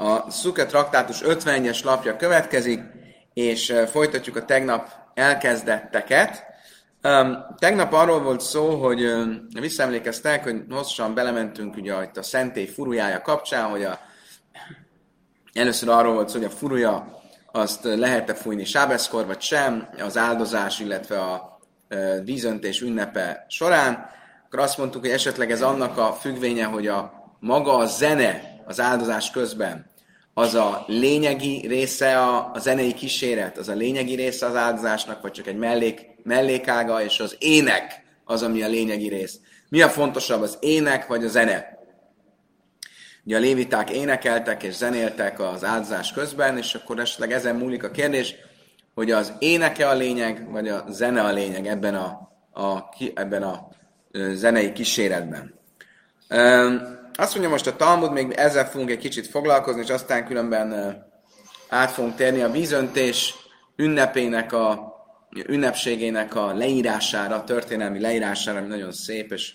A Szuke traktátus 50-es lapja következik, és folytatjuk a tegnap elkezdetteket. tegnap arról volt szó, hogy visszaemlékeztek, hogy hosszasan belementünk ugye itt a szentély furujája kapcsán, hogy a, először arról volt szó, hogy a furuja azt lehet-e fújni sábeszkor, vagy sem, az áldozás, illetve a vízöntés ünnepe során. Akkor azt mondtuk, hogy esetleg ez annak a függvénye, hogy a maga a zene az áldozás közben az a lényegi része a, a zenei kíséret, az a lényegi része az áldozásnak, vagy csak egy mellék, mellékága, és az ének az, ami a lényegi rész. Mi a fontosabb, az ének vagy a zene? Ugye a léviták énekeltek és zenéltek az áldozás közben, és akkor esetleg ezen múlik a kérdés, hogy az éneke a lényeg, vagy a zene a lényeg ebben a, a, ebben a zenei kíséretben. Azt mondja most a Talmud, még ezzel fogunk egy kicsit foglalkozni, és aztán különben át fogunk térni a vízöntés ünnepének a ünnepségének a leírására, a történelmi leírására, ami nagyon szép, és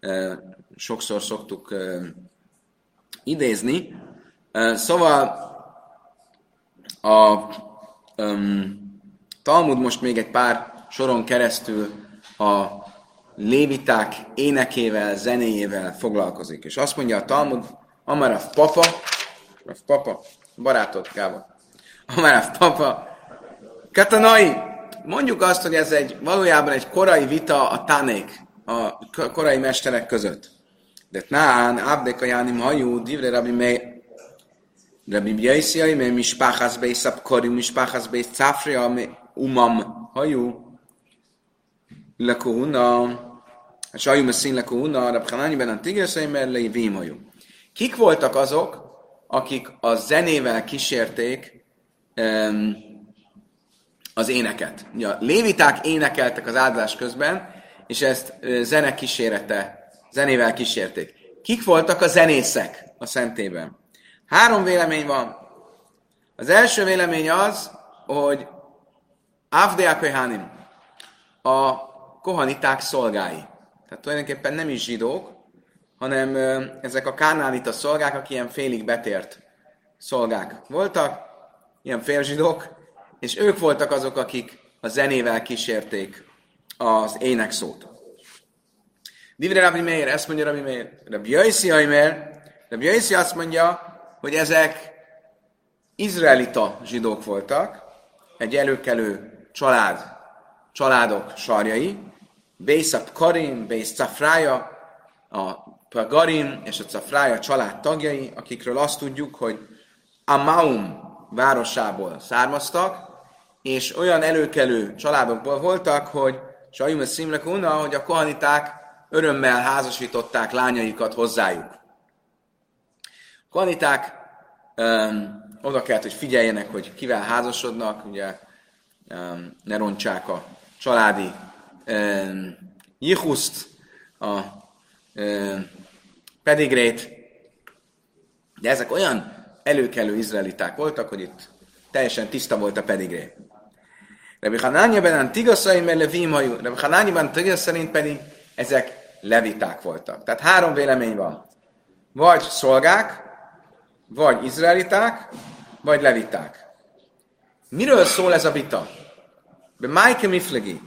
e, sokszor szoktuk e, idézni. E, szóval a um, Talmud most még egy pár soron keresztül a léviták énekével, zenéjével foglalkozik. És azt mondja a Talmud, Amarav papa, a papa, barátod, Gábor, Amarav papa, Katanai, mondjuk azt, hogy ez egy valójában egy korai vita a tanék, a korai mesterek között. De tnán, abdeka jánim hajú, divre rabbi mely, rabbi bjaisziai, mely mispáhász beis abkori, mispáhász beis cáfria, umam hajú, lekóna, és ajum a szín lekóna, Rab Hanányi a Tigreszaim merlei vímajú. Kik voltak azok, akik a zenével kísérték um, az éneket? Ugye a léviták énekeltek az áldás közben, és ezt zene kísérete, zenével kísérték. Kik voltak a zenészek a szentében? Három vélemény van. Az első vélemény az, hogy Avdeák a kohaniták szolgái. Tehát tulajdonképpen nem is zsidók, hanem ezek a kánálita szolgák, akik ilyen félig betért szolgák voltak, ilyen félzsidók, és ők voltak azok, akik a zenével kísérték az ének szót. Divre Rabbi Meir, ezt mondja Rabbi Meir. Rabbi Jaiszi Aimer, Rabbi Jaiszi azt mondja, hogy ezek izraelita zsidók voltak, egy előkelő család, családok sarjai, Bészap Karim, Bész Cafrája, a Pagarim és a Cafrája család tagjai, akikről azt tudjuk, hogy Amaum városából származtak, és olyan előkelő családokból voltak, hogy Sajum a Szimlek Una, hogy a kohaniták örömmel házasították lányaikat hozzájuk. A kohaniták um, oda kellett, hogy figyeljenek, hogy kivel házasodnak, ugye um, ne rontsák a családi Jihuszt, a pedigrét, de ezek olyan előkelő izraeliták voltak, hogy itt teljesen tiszta volt a pedigré. Rabbi Hanányában tigaszai, mert levim hajú. Rabbi Hanányban tigasz szerint pedig ezek leviták voltak. Tehát három vélemény van. Vagy szolgák, vagy izraeliták, vagy leviták. Miről szól ez a vita? Be Májke Miflegi.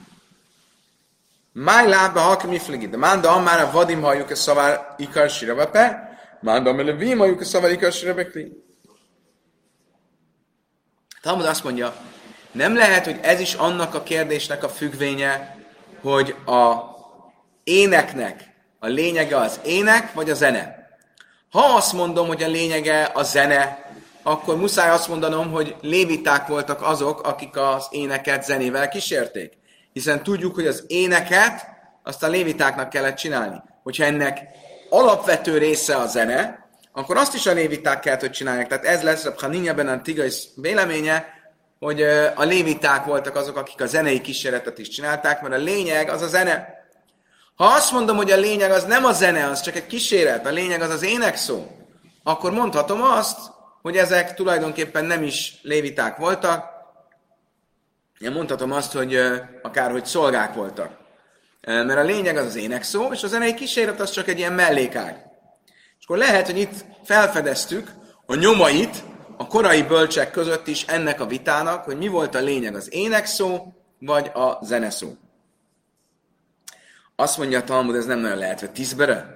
Máj lába halka miflegi. De manda amár a vadim halljuk a szavár ikar sirabape, manda amár a vim halljuk a szavár ikar sirabekli. Talmud azt mondja, nem lehet, hogy ez is annak a kérdésnek a függvénye, hogy a éneknek a lényege az ének, vagy a zene. Ha azt mondom, hogy a lényege a zene, akkor muszáj azt mondanom, hogy léviták voltak azok, akik az éneket zenével kísérték hiszen tudjuk, hogy az éneket azt a lévitáknak kellett csinálni. Hogyha ennek alapvető része a zene, akkor azt is a léviták kellett, hogy csinálják. Tehát ez lesz a Haninja a Tigais véleménye, hogy a léviták voltak azok, akik a zenei kísérletet is csinálták, mert a lényeg az a zene. Ha azt mondom, hogy a lényeg az nem a zene, az csak egy kísérlet, a lényeg az az ének szó, akkor mondhatom azt, hogy ezek tulajdonképpen nem is léviták voltak, én mondhatom azt, hogy akár hogy szolgák voltak. Mert a lényeg az az ének szó, és a zenei kísérlet az csak egy ilyen mellékág. És akkor lehet, hogy itt felfedeztük, a nyomait a korai bölcsek között is ennek a vitának, hogy mi volt a lényeg, az énekszó vagy a zeneszó. Azt mondja a Talmud, ez nem nagyon lehet, hogy tízbere.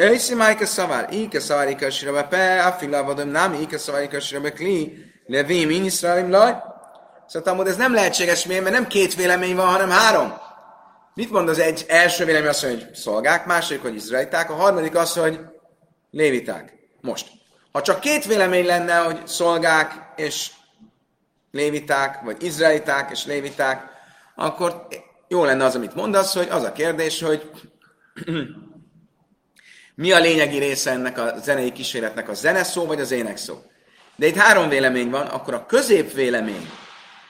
Őszi májka szavár, íke szavár, íke sirabe pe, afila vadom nem, íke szavár, íke sirabe kli, levém, én iszraelim laj. Szóval Talmud, ez nem lehetséges, miért? Mert nem két vélemény van, hanem három. Mit mond az egy első vélemény? Mondja, hogy szolgák, második, hogy izraeliták, a harmadik az, hogy léviták. Most. Ha csak két vélemény lenne, hogy szolgák és léviták, vagy izraeliták és léviták, akkor jó lenne az, amit mondasz, hogy az a kérdés, hogy mi a lényegi része ennek a zenei kísérletnek, a zeneszó vagy az énekszó. De itt három vélemény van, akkor a középvélemény,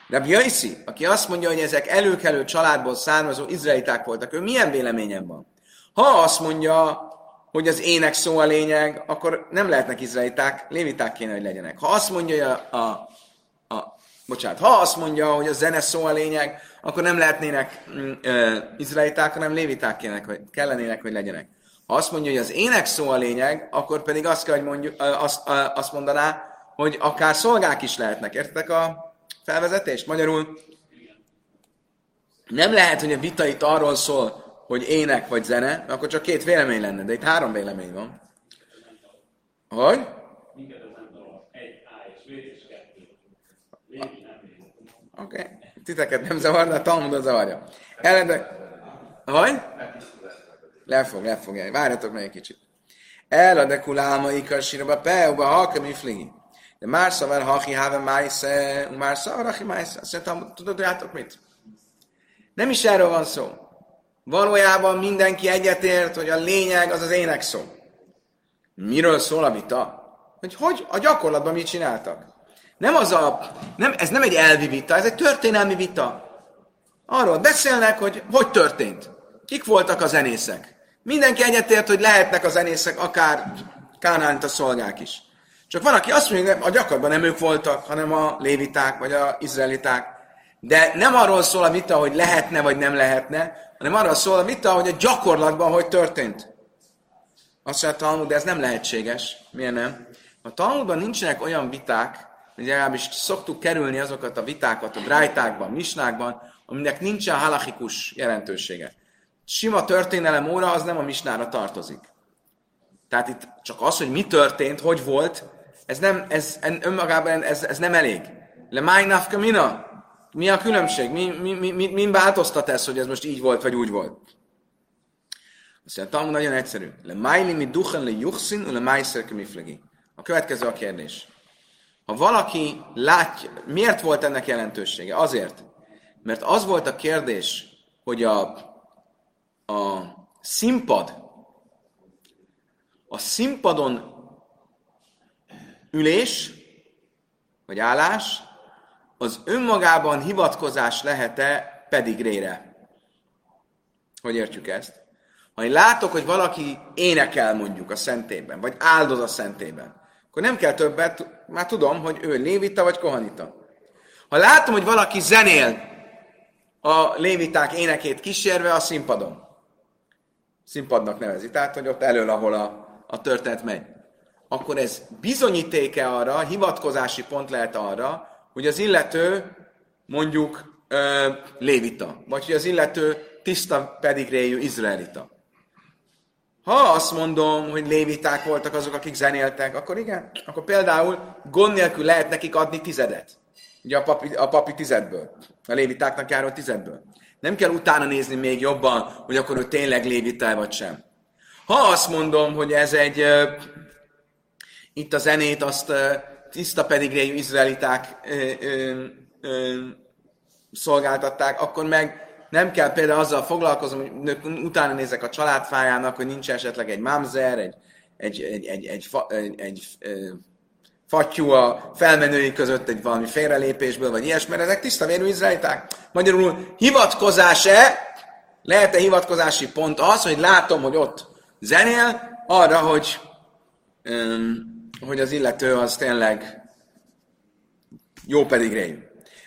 Rabbi Jaiszi, aki azt mondja, hogy ezek előkelő családból származó izraeliták voltak, ő milyen véleményen van? Ha azt mondja, hogy az ének szó a lényeg, akkor nem lehetnek izraeliták, léviták kéne, hogy legyenek. Ha azt mondja a, a, a bocsánat, ha azt mondja, hogy a zene szó a lényeg, akkor nem lehetnének mm, izraeliták, hanem léviták kéne, hogy, kellenének, hogy legyenek. Ha azt mondja, hogy az ének szó a lényeg, akkor pedig azt, kell, hogy mondjuk, azt, azt mondaná, hogy akár szolgák is lehetnek. Értek a felvezetést? Magyarul nem lehet, hogy a vita itt arról szól, hogy ének vagy zene, akkor csak két vélemény lenne, de itt három vélemény van. Hogy? Oké. Okay. Titeket nem zavar, de a Talmud zavarja. Elende... Hogy? Lefog, lefog. Várjatok meg egy kicsit. El a dekuláma ikarsírba, peuba, halka mi fligi. De már szavar haki háve májsze, már szavar haki májsze. Azt mondtam, tudod, mit? Nem is erről van szó. Valójában mindenki egyetért, hogy a lényeg az az ének szó. Miről szól a vita? Hogy, hogy a gyakorlatban mit csináltak? Nem az a, nem, ez nem egy elvi vita, ez egy történelmi vita. Arról beszélnek, hogy hogy történt. Kik voltak a zenészek. Mindenki egyetért, hogy lehetnek a zenészek akár Kánánt a szolgák is. Csak van, aki azt mondja, hogy a gyakorlatban nem ők voltak, hanem a léviták, vagy a izraeliták. De nem arról szól a vita, hogy lehetne, vagy nem lehetne, hanem arról szól a vita, hogy a gyakorlatban hogy történt. Azt mondja a Talmud, de ez nem lehetséges. Miért nem? A Talmudban nincsenek olyan viták, hogy legalábbis szoktuk kerülni azokat a vitákat a brájtákban, misnákban, aminek nincsen halachikus jelentősége. Sima történelem óra az nem a misnára tartozik. Tehát itt csak az, hogy mi történt, hogy volt, ez nem, ez önmagában ez, ez nem elég. Le májnafka mina? Mi a különbség? Mi, mi, mi, mi, mi változtat ez, hogy ez most így volt, vagy úgy volt? Azt mondja, Talmud nagyon egyszerű. Le májli mi duchen le juchszin, le májszer mi A következő a kérdés. Ha valaki látja, miért volt ennek jelentősége? Azért, mert az volt a kérdés, hogy a, a színpad, a színpadon ülés, vagy állás, az önmagában hivatkozás lehet-e pedigrére? Hogy értjük ezt? Ha én látok, hogy valaki énekel mondjuk a szentében, vagy áldoz a szentében, akkor nem kell többet, már tudom, hogy ő lévita vagy kohanita. Ha látom, hogy valaki zenél a léviták énekét kísérve a színpadon, színpadnak nevezi, tehát, hogy ott elől, ahol a, a történet megy, akkor ez bizonyítéke arra, hivatkozási pont lehet arra, hogy az illető mondjuk ö, lévita, vagy hogy az illető tiszta pedigréjű izraelita. Ha azt mondom, hogy léviták voltak azok, akik zenéltek, akkor igen, akkor például gond nélkül lehet nekik adni tizedet. Ugye a papi, a papi tizedből, a lévitáknak járó tizedből. Nem kell utána nézni még jobban, hogy akkor ő tényleg lévitál vagy sem. Ha azt mondom, hogy ez egy, itt a zenét azt tiszta pedig izraeliták ö, szolgáltatták, akkor meg nem kell például azzal foglalkozom, hogy utána nézek a családfájának, hogy nincs esetleg egy mámzer, egy, egy, egy, egy, egy, fa, egy, egy ö, fattyú a felmenői között egy valami félrelépésből, vagy ilyesmi, mert ezek tiszta vérű izraeliták. Magyarul hivatkozás-e, lehet-e hivatkozási pont az, hogy látom, hogy ott zenél, arra, hogy öm, hogy az illető az tényleg jó pedig réjű.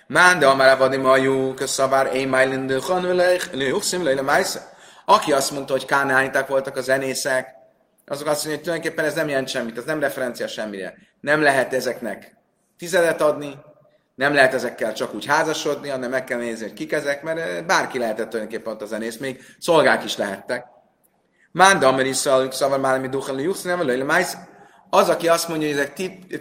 Mán, de amár avadim ajú, köszavár, én májlindő, hanulech, lőhukszim, lőle májsze. Aki azt mondta, hogy kánániták voltak a zenészek, azok azt mondják, hogy tulajdonképpen ez nem jelent semmit, ez nem referencia semmire. Nem lehet ezeknek tizedet adni, nem lehet ezekkel csak úgy házasodni, hanem meg kell nézni, hogy kik ezek, mert bárki lehetett tulajdonképpen ott a zenész, még szolgák is lehettek. Mánda amerisszal, szavar már, mi duhali jusz, nem az, aki azt mondja, hogy ezek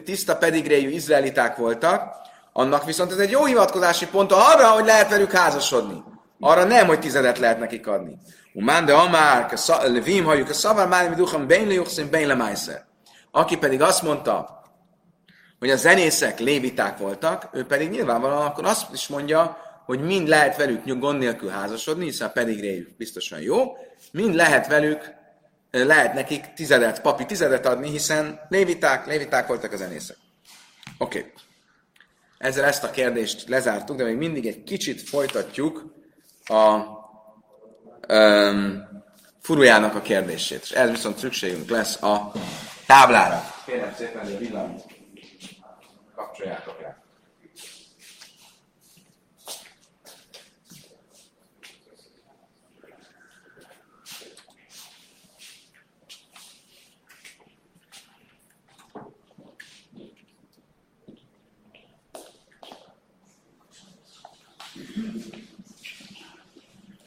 tiszta pedigréjű izraeliták voltak, annak viszont ez egy jó hivatkozási pont arra, hogy lehet velük házasodni. Arra nem, hogy tizedet lehet nekik adni. Umán de amár, levim halljuk, a szavar már, duham, bén lejukszim, lemájszer. Aki pedig azt mondta, hogy a zenészek léviták voltak, ő pedig nyilvánvalóan akkor azt is mondja, hogy mind lehet velük gond nélkül házasodni, hiszen pedig réjük biztosan jó, mind lehet velük, lehet nekik tizedet, papi tizedet adni, hiszen léviták, léviták voltak a zenészek. Oké. Okay. Ezzel ezt a kérdést lezártuk, de még mindig egy kicsit folytatjuk a um, furujának a kérdését. És ez viszont szükségünk lesz a táblára. Kérem szépen, hogy a villant kapcsoljátok le.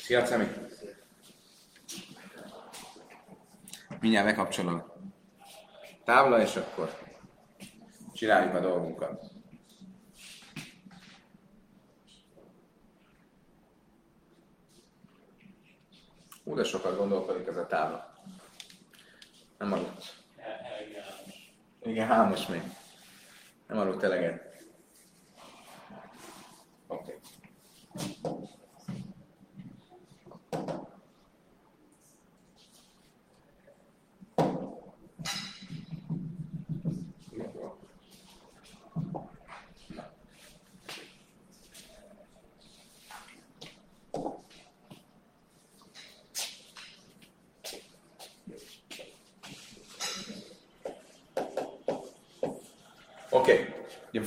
Szia, Cemi! Mindjárt megkapcsolom. Tábla, és akkor csináljuk a dolgunkat. Hú, de sokat gondolkodik ez a tábla. Nem aludt. Igen, hámos még. Nem aludt eleget. Oké. Okay.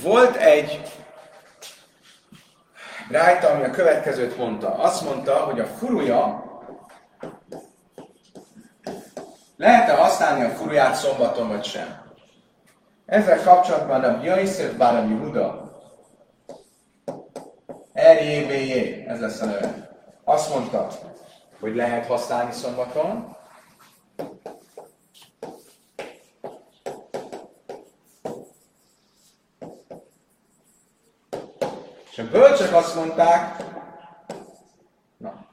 Volt egy rájta, ami a következőt mondta. Azt mondta, hogy a furuja lehet-e használni a furuját szombaton, vagy sem. Ezzel kapcsolatban a Jaiszef Báram Yehuda, RJBJ, ez lesz a neve. Azt mondta, hogy lehet használni szombaton, Bölcsök azt mondták, na,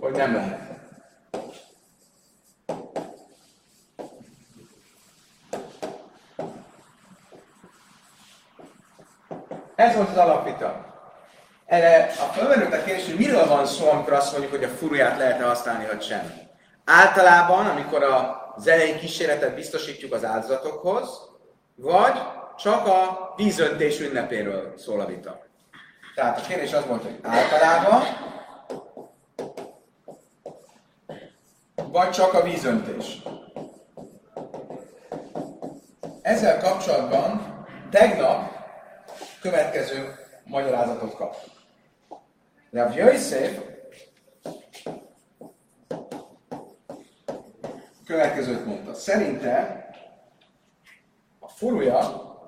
hogy nem lehet. Ez volt az alapvita. Erre a fölmerült a kérdés, hogy miről van szó, amikor azt mondjuk, hogy a furuját lehet használni, vagy sem. Általában, amikor a zenei kísérletet biztosítjuk az áldozatokhoz, vagy csak a vízöntés ünnepéről szól a vita. Tehát a kérdés az volt, hogy általában, vagy csak a vízöntés. Ezzel kapcsolatban tegnap következő magyarázatot kap. Rav Yosef következőt mondta. Szerinte a furúja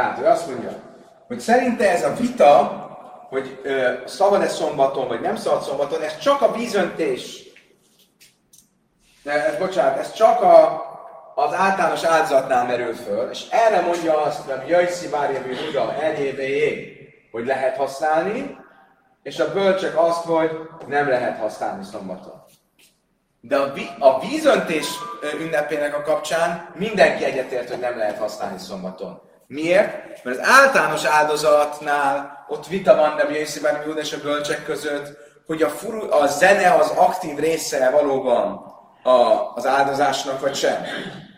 Tehát ő azt mondja, hogy szerinte ez a vita, hogy szabad-e szombaton, vagy nem szabad szombaton, ez csak a vízöntés. De, ez, bocsánat, ez csak a, az általános áldozatnál merül föl, és erre mondja azt, hogy Jöjszi Bárjevő Huda, eljévéjé, hogy lehet használni, és a bölcsek azt, hogy nem lehet használni szombaton. De a, ví- a vízöntés ünnepének a kapcsán mindenki egyetért, hogy nem lehet használni szombaton. Miért? Mert az általános áldozatnál ott vita van, de Jöjszében Júda és a bölcsek között, hogy a, furu, a zene az aktív része valóban a, az áldozásnak, vagy sem.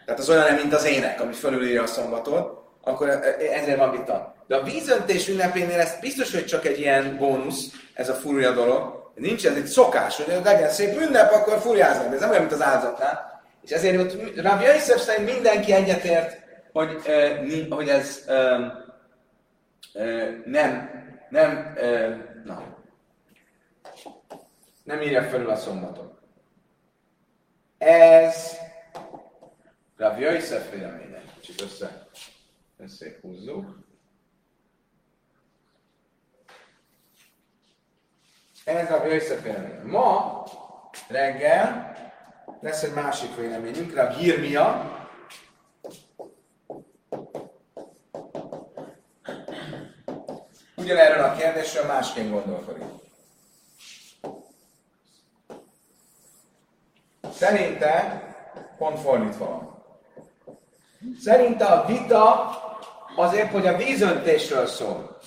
Tehát az olyan, mint az ének, ami fölülírja a szombatot, akkor e- e- ezért van vita. De a vízöntés ünnepénél ez biztos, hogy csak egy ilyen bónusz, ez a furja dolog. Nincs ez egy szokás, hogy legyen szép ünnep, akkor furjáznak, de ez nem olyan, mint az áldozatnál. És ezért ott Rabbi Yosef szerint mindenki egyetért, hogy, hogy ez nem, nem, na, nem írja felül a szombatot. Ez Rabbi Yosef véleménye. Csak össze, összehúzzuk. Ez a Yosef véleménye. Ma reggel lesz egy másik véleményünk, a Girmia. Ugyanerről a kérdésről másként gondolkodik. Szerinte pont fordítva van. Szerinte a vita azért, hogy a vízöntésről szól.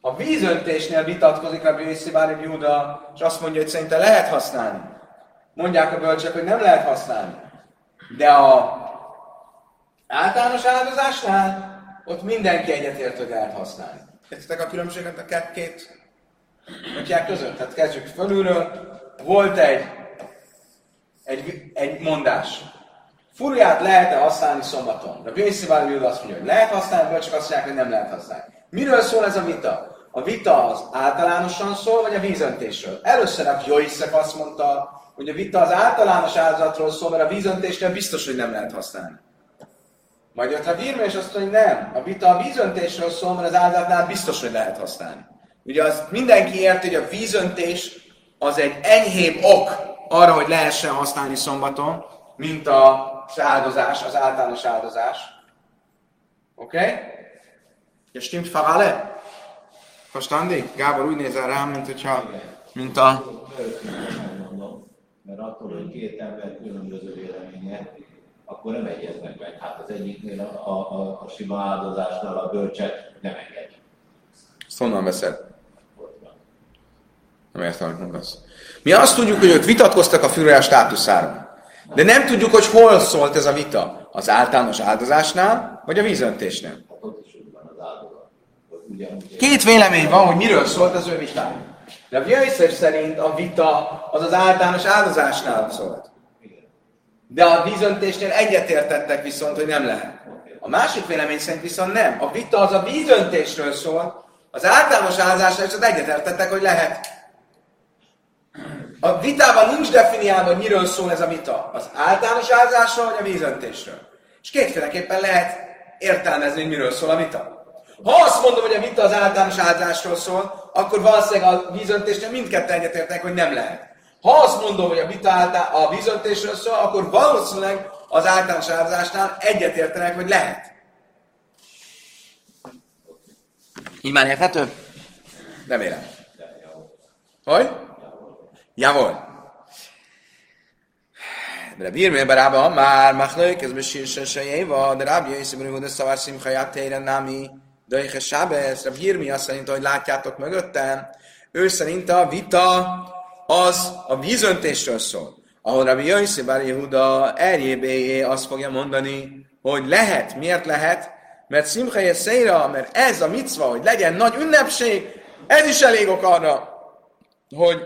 A vízöntésnél vitatkozik Rabbi Yossi Bári Júda, és azt mondja, hogy szerinte lehet használni. Mondják a bölcsek, hogy nem lehet használni. De a általános áldozásnál ott mindenki egyetért, hogy lehet használni. Értitek a különbséget a két kutyák között? Tehát kezdjük fölülről. Volt egy, egy, egy mondás. Furiát lehet-e használni szombaton? De Bészi Báli azt mondja, hogy lehet használni, vagy csak azt mondják, hogy nem lehet használni. Miről szól ez a vita? A vita az általánosan szól, vagy a vízöntésről? Először a Joiszek azt mondta, hogy a vita az általános áldozatról szól, mert a vízöntésnél biztos, hogy nem lehet használni. Majd jött a Virme, és azt mondja, hogy nem. A vita a vízöntésről szól, mert az áldozatnál biztos, hogy lehet használni. Ugye azt mindenki érti, hogy a vízöntés az egy enyhébb ok arra, hogy lehessen használni szombaton, mint az áldozás, az általános áldozás. Oké? Okay? Ja, stimmt Farale? Verstandi? Gábor úgy nézel rám, mint hogyha, mint a... Mert attól, hogy két ember különböző véleménye, akkor nem egyeznek meg. Hát az egyiknél a, a, a, a sima áldozásnál a bölcsek nem enged. Ezt honnan veszed? Nem értem, amit mondasz. Mi azt tudjuk, hogy ők vitatkoztak a fűrőjel státuszáról. De nem tudjuk, hogy hol szólt ez a vita. Az általános áldozásnál, vagy a vízöntésnél. Két vélemény van, hogy miről szólt az ő vitája. De a Jöjszer szerint a vita az az általános áldozásnál szólt. De a vízöntésnél egyetértettek viszont, hogy nem lehet. A másik vélemény szerint viszont nem. A vita az a vízöntésről szól, az általános áldozásnál csak egyetértettek, hogy lehet. A vitában nincs definiálva, hogy miről szól ez a vita. Az általános áldozásról, vagy a vízöntésről. És kétféleképpen lehet értelmezni, hogy miről szól a vita. Ha azt mondom, hogy a vita az általános áldásról szól, akkor valószínűleg a vízöntésnél mindkettő egyetértek, hogy nem lehet. Ha azt mondom, hogy a vita által, a vízöntésről szól, akkor valószínűleg az általános áldásnál egyetértenek, hogy lehet. Így már érthető? Remélem. Hogy? Javol. De bírmé barába már machlők, ez besír se se jéva, de rábja és szimrű, de szavár szimchaját téren námi, Döjhe Sábesz, Rab Hirmi azt szerint, hogy látjátok mögöttem, ő szerint a vita az a vízöntésről szól. Ahol Rabbi Jöjszi Bár Yehuda eljébéjé azt fogja mondani, hogy lehet. Miért lehet? Mert Szimchaje Szeira, mert ez a micva, hogy legyen nagy ünnepség, ez is elég ok arra, hogy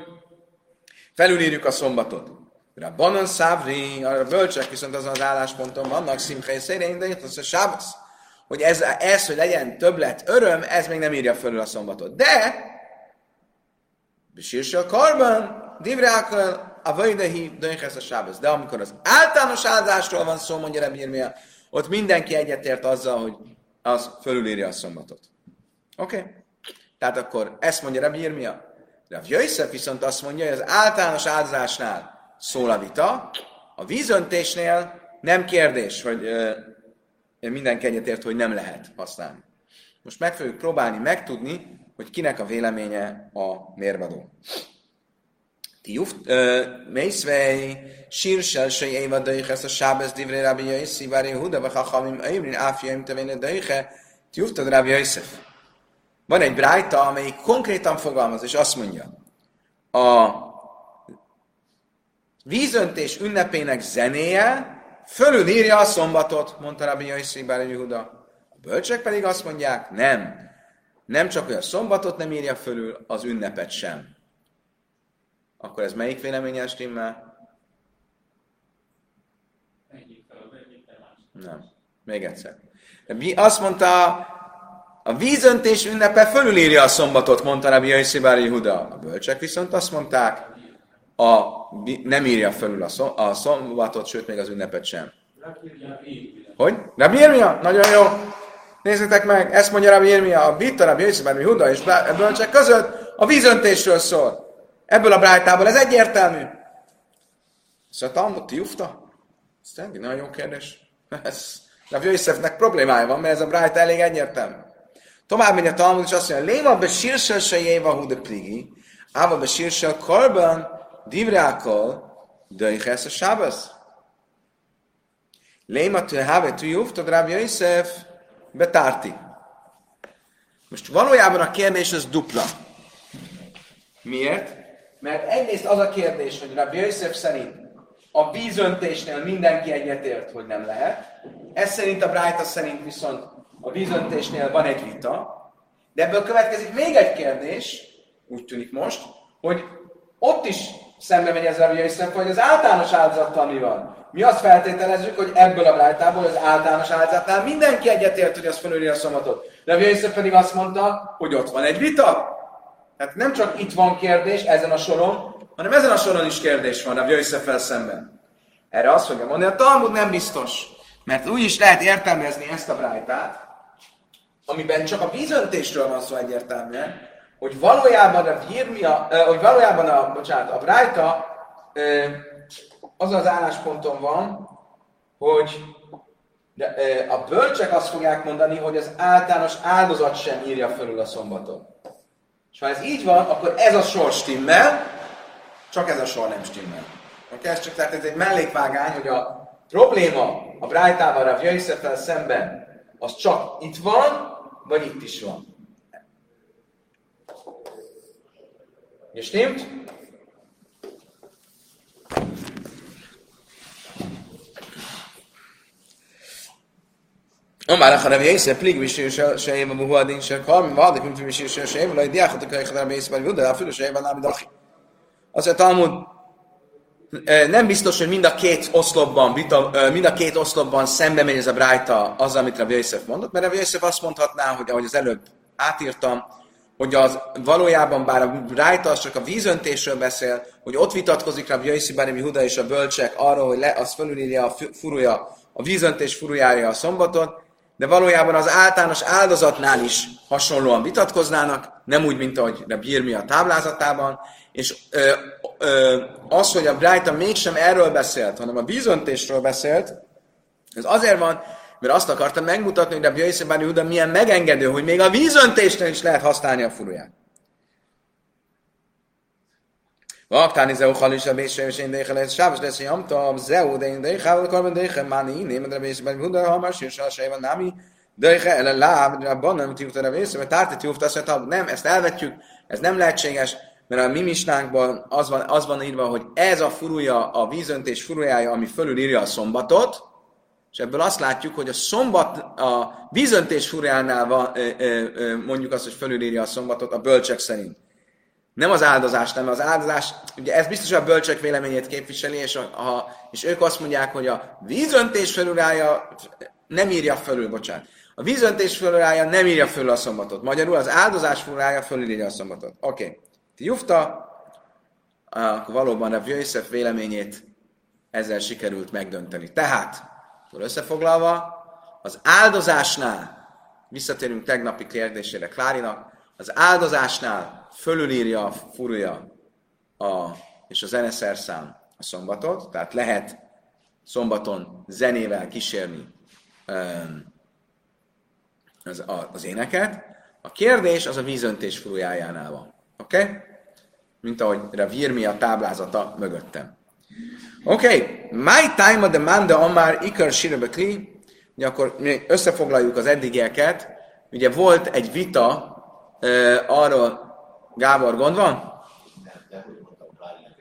felülírjuk a szombatot. Rabbanon Szávri, a bölcsek viszont azon az állásponton vannak, Szimchaje Szeira, de itt az a Sábasz hogy ez, ez, hogy legyen többlet öröm, ez még nem írja fölül a szombatot. De, Bisírsa a karban, divrákkal, a vajdehi, dönyhez a. De amikor az általános áldásról van szó, mondja Rebbi Irmia, ott mindenki egyetért azzal, hogy az fölülírja a szombatot. Oké? Okay? Tehát akkor ezt mondja Rebbi Irmia. A Jöjszef viszont azt mondja, hogy az általános áldásnál szól a vita, a vízöntésnél nem kérdés, hogy mindenki egyetért, hogy nem lehet használni. Most meg fogjuk próbálni megtudni, hogy kinek a véleménye a mérvadó. Ti juft, mészvej, sírsel se éva döjche, ezt a sábez divré rabbi jöjszi, vár Yehuda, vagy hachamim, öjmrin áfjaim tevéne döjche, Juftad Rabbi Yosef. Van egy brájta, amelyik konkrétan fogalmaz, és azt mondja, a vízöntés ünnepének zenéje fölülírja a szombatot, mondta Rabbi Bár Yehuda. A bölcsek pedig azt mondják, nem. Nem csak, hogy a szombatot nem írja fölül, az ünnepet sem. Akkor ez melyik véleményen stimmel? Nem. Még egyszer. De azt mondta, a vízöntés ünnepe fölülírja a szombatot, mondta Rabbi Yossi Huda. A bölcsek viszont azt mondták, a, nem írja fölül a, szom, a szombatot, sőt még az ünnepet sem. Hogy? Rabbi Irmia? Nagyon jó. Nézzétek meg, ezt mondja Rabbi Irmia, a Bitta Rabbi Yossi Huda és bölcsek között a vízöntésről szól. Ebből a brájtából ez egyértelmű. Szóval Talmud, ti jufta? Ez nagyon jó kérdés. Ez, Rabbi Yosefnek problémája van, mert ez a brájta elég egyértelmű. Tovább megy a Talmud, és azt mondja, Léma be sírsel se jéva hú de pligi, áva be sírsel korban, divrákol, döjjhez a sábasz. Léma tu have tu juftad Rabbi Yosef betárti. Most valójában a kérdés az dupla. Miért? Mert egyrészt az a kérdés, hogy Rabbi Yosef szerint a vízöntésnél mindenki egyetért, hogy nem lehet. Ez szerint a Brájta szerint viszont a vízöntésnél van egy vita. De ebből következik még egy kérdés, úgy tűnik most, hogy ott is szembe megy ezzel a Jöjszem, hogy az általános áldozattal mi van. Mi azt feltételezzük, hogy ebből a brájtából, az általános áldozatnál mindenki egyetért, hogy az felüli a szomatot. De a Jöjszem pedig azt mondta, hogy ott van egy vita. Tehát nem csak itt van kérdés ezen a soron, hanem ezen a soron is kérdés van a Jöjszefel szemben. Erre azt fogja mondani, a Talmud nem biztos, mert úgy is lehet értelmezni ezt a brájtát, amiben csak a vízöntésről van szó egyértelműen, hogy valójában a hírmia, hogy valójában a, bocsánat, a brájta az az állásponton van, hogy de, a bölcsek azt fogják mondani, hogy az általános áldozat sem írja fölül a szombatot. És ha ez így van, akkor ez a sor stimmel, csak ez a sor nem stimmel. Okay? Ez csak tehát ez egy mellékvágány, hogy a probléma a Brájtával, a Jöjszefel szemben, az csak itt van, vagy itt is van. És stimmt? אמר לך רבי יסף, פליג בשיר שהם המהועדים של כל מבעדיק לפי בשיר שהם, ולא ידיח אותו כרך רבי יסף בן יהודה, אפילו שהם בנה בדרכי. Azt mondja Talmud, nem biztos, hogy mind a két oszlopban, mind a két oszlopban szembe megy ez a brájta az, amit Rabbi Yosef mondott, mert Rabbi Yosef azt mondhatná, hogy ahogy az előbb átírtam, hogy az valójában bár a brájta az csak a vízöntésről beszél, hogy ott vitatkozik Rabbi Yosef Barimi Huda és a bölcsek arról, hogy le, az fölülírja a furúja, a vízöntés furújára a szombatot, de valójában az általános áldozatnál is hasonlóan vitatkoznának, nem úgy, mint ahogy a Birmi a táblázatában, és ö, ö, az, hogy a Brájta mégsem erről beszélt, hanem a bízöntésről beszélt, ez azért van, mert azt akarta megmutatni, hogy a Bjaiszebáni Uda milyen megengedő, hogy még a vízöntésnél is lehet használni a furuját. Vaktáni zeu halisa bésre, és én déhe lesz, sávos lesz, jamta, zeu, de én déhe, vagy korban déhe, máni, német a Bjaiszebáni Uda, ha már sírsa, se van námi, déhe, ele láb, abban nem tívta a Bjaiszebáni, tártett jófta, azt mondta, nem, ezt elvetjük, ez nem lehetséges, mert a mi misnánkban az van, az van írva, hogy ez a furúja, a vízöntés furújája, ami fölülírja a szombatot, és ebből azt látjuk, hogy a szombat, a vízöntés furujánál van, mondjuk azt, hogy fölülírja a szombatot a bölcsek szerint. Nem az áldozás, nem az áldozás, ugye ez biztos a bölcsek véleményét képviseli, és, a, és ők azt mondják, hogy a vízöntés fölülrája nem írja fölül, bocsánat. A vízöntés fölülrája nem írja fölül a szombatot. Magyarul az áldozás fölülrája fölülírja a szombatot. Oké. Okay. Jufta, akkor valóban a Jöjszef véleményét ezzel sikerült megdönteni. Tehát, akkor összefoglalva, az áldozásnál, visszatérünk tegnapi kérdésére Klárinak, az áldozásnál fölülírja a furúja a, és a zeneszerszám a szombatot, tehát lehet szombaton zenével kísérni az, az éneket. A kérdés az a vízöntés furújájánál van. Oké? Okay? mint ahogy Rav a táblázata mögöttem. Oké, okay. my time of the manda amár ikar sirebekli, ugye akkor mi összefoglaljuk az eddigieket, ugye volt egy vita uh, arról, Gábor, gond van? Nem, de hogy mondtam, Klárinak,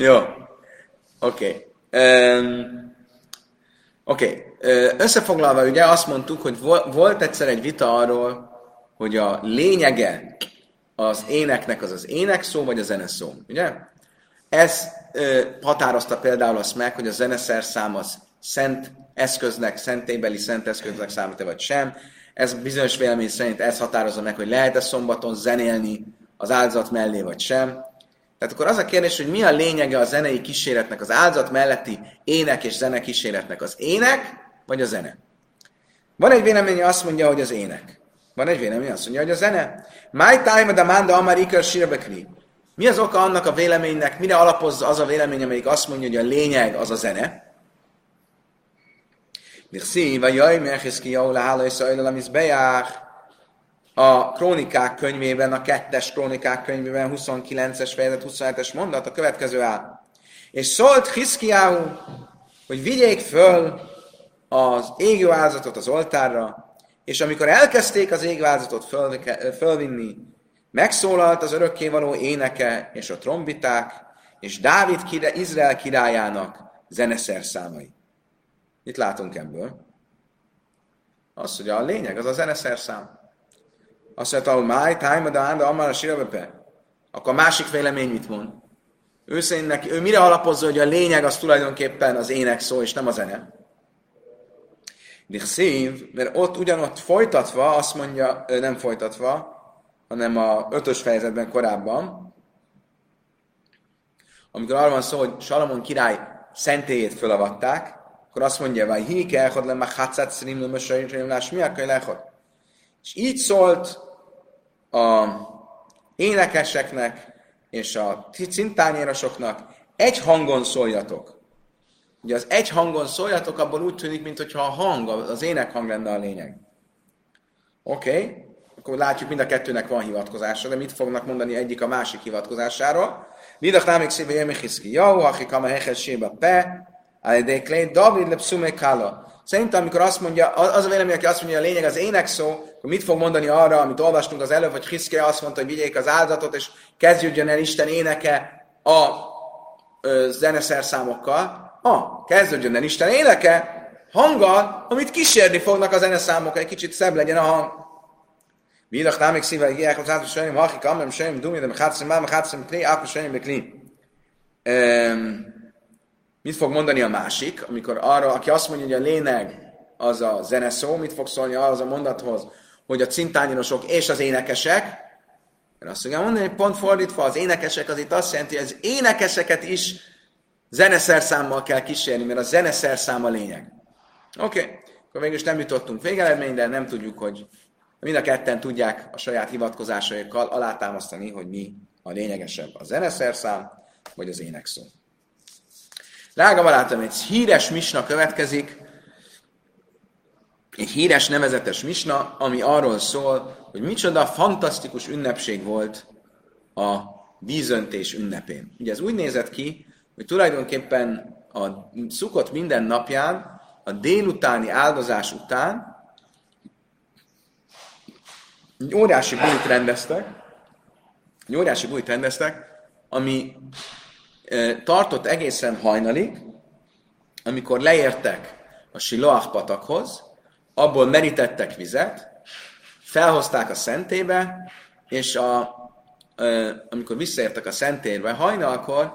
Jó. Oké. Oké. Összefoglalva ugye azt mondtuk, hogy vo- volt egyszer egy vita arról, hogy a lényege az éneknek az az ének szó, vagy a zene szó. Ugye? Ez ö, határozta például azt meg, hogy a zeneszerszám az szent eszköznek, szentélybeli szent eszköznek számít vagy sem. Ez bizonyos vélemény szerint ez határozza meg, hogy lehet-e szombaton zenélni az áldozat mellé, vagy sem. Tehát akkor az a kérdés, hogy mi a lényege a zenei kíséretnek, az áldozat melletti ének és zene kíséretnek, az ének vagy a zene? Van egy vélemény, azt mondja, hogy az ének. Van egy vélemény, azt mondja, hogy a zene. My time the manda amarika sirbekli. Mi az oka annak a véleménynek, mire alapozza az a vélemény, amelyik azt mondja, hogy a lényeg az a zene? Mirszí, vagy jaj, merhiszki, jau lehála és szajlal, amisz bejár. A krónikák könyvében, a kettes krónikák könyvében, 29-es fejezet, 27-es mondat, a következő áll. És szólt Hiszkiáhu, hogy vigyék föl az égő áldozatot az oltárra, és amikor elkezdték az égő áldozatot föl, fölvinni, megszólalt az örökkévaló éneke és a trombiták, és Dávid kirá, Izrael királyának zeneszerszámai. Mit látunk ebből? Az, hogy a lényeg, az a zeneszerszám. Azt mondja, hogy máj, time, de ánda, amár a sírbepe. Akkor a másik vélemény mit mond? Ő szerint neki, ő mire alapozza, hogy a lényeg az tulajdonképpen az ének szó, és nem a zene? szív, mert ott ugyanott folytatva, azt mondja, nem folytatva, hanem a ötös fejezetben korábban, amikor arról van szó, hogy Salamon király szentélyét fölavatták, akkor azt mondja, hogy híke elhod le, meg hatszát szrim, mi a. És így szólt a énekeseknek és a cintányérosoknak, egy hangon szóljatok. Ugye az egy hangon szóljatok, abból úgy tűnik, mintha a hang, az ének hang lenne a lényeg. Oké, okay. akkor látjuk, mind a kettőnek van hivatkozása, de mit fognak mondani egyik a másik hivatkozásáról? Lidach námik szíve jemechiszki, jó, akik a meheches séba pe, Alidéklé, David lepszume kala. Szerintem, amikor azt mondja, az a vélemény, aki azt mondja, hogy a lényeg az ének szó, akkor mit fog mondani arra, amit olvastunk az előbb, hogy Hiszke azt mondta, hogy vigyék az áldozatot, és kezdődjön el Isten éneke a ö, zeneszerszámokkal. Ah, kezdődjön el Isten éneke hanggal, amit kísérni fognak a zeneszámok, egy kicsit szebb legyen a hang. Vidach námik szíve, hogy ilyek az átos sajném, hakik, amem, sajném, dumjé, de mechátszem, már mechátszem, klé, ápa, sajném, bekli. Mit fog mondani a másik, amikor arra, aki azt mondja, hogy a lényeg az a zeneszó, mit fog szólni az a mondathoz, hogy a cintányosok és az énekesek, mert azt mondja mondani, hogy pont fordítva, az énekesek az itt azt jelenti, hogy az énekeseket is zeneszerszámmal kell kísérni, mert a zeneszerszám a lényeg. Oké, okay. akkor is nem jutottunk végeredményre, nem tudjuk, hogy mind a ketten tudják a saját hivatkozásaikkal alátámasztani, hogy mi a lényegesebb, a zeneszerszám vagy az énekszó. Drága barátom, egy híres misna következik, egy híres nevezetes misna, ami arról szól, hogy micsoda fantasztikus ünnepség volt a vízöntés ünnepén. Ugye ez úgy nézett ki, hogy tulajdonképpen a szukott minden napján, a délutáni áldozás után egy óriási bulit rendeztek, egy óriási bulit rendeztek, ami tartott egészen hajnalig, amikor leértek a Siloach patakhoz, abból merítettek vizet, felhozták a szentébe, és a, amikor visszaértek a szentérbe hajnalkor,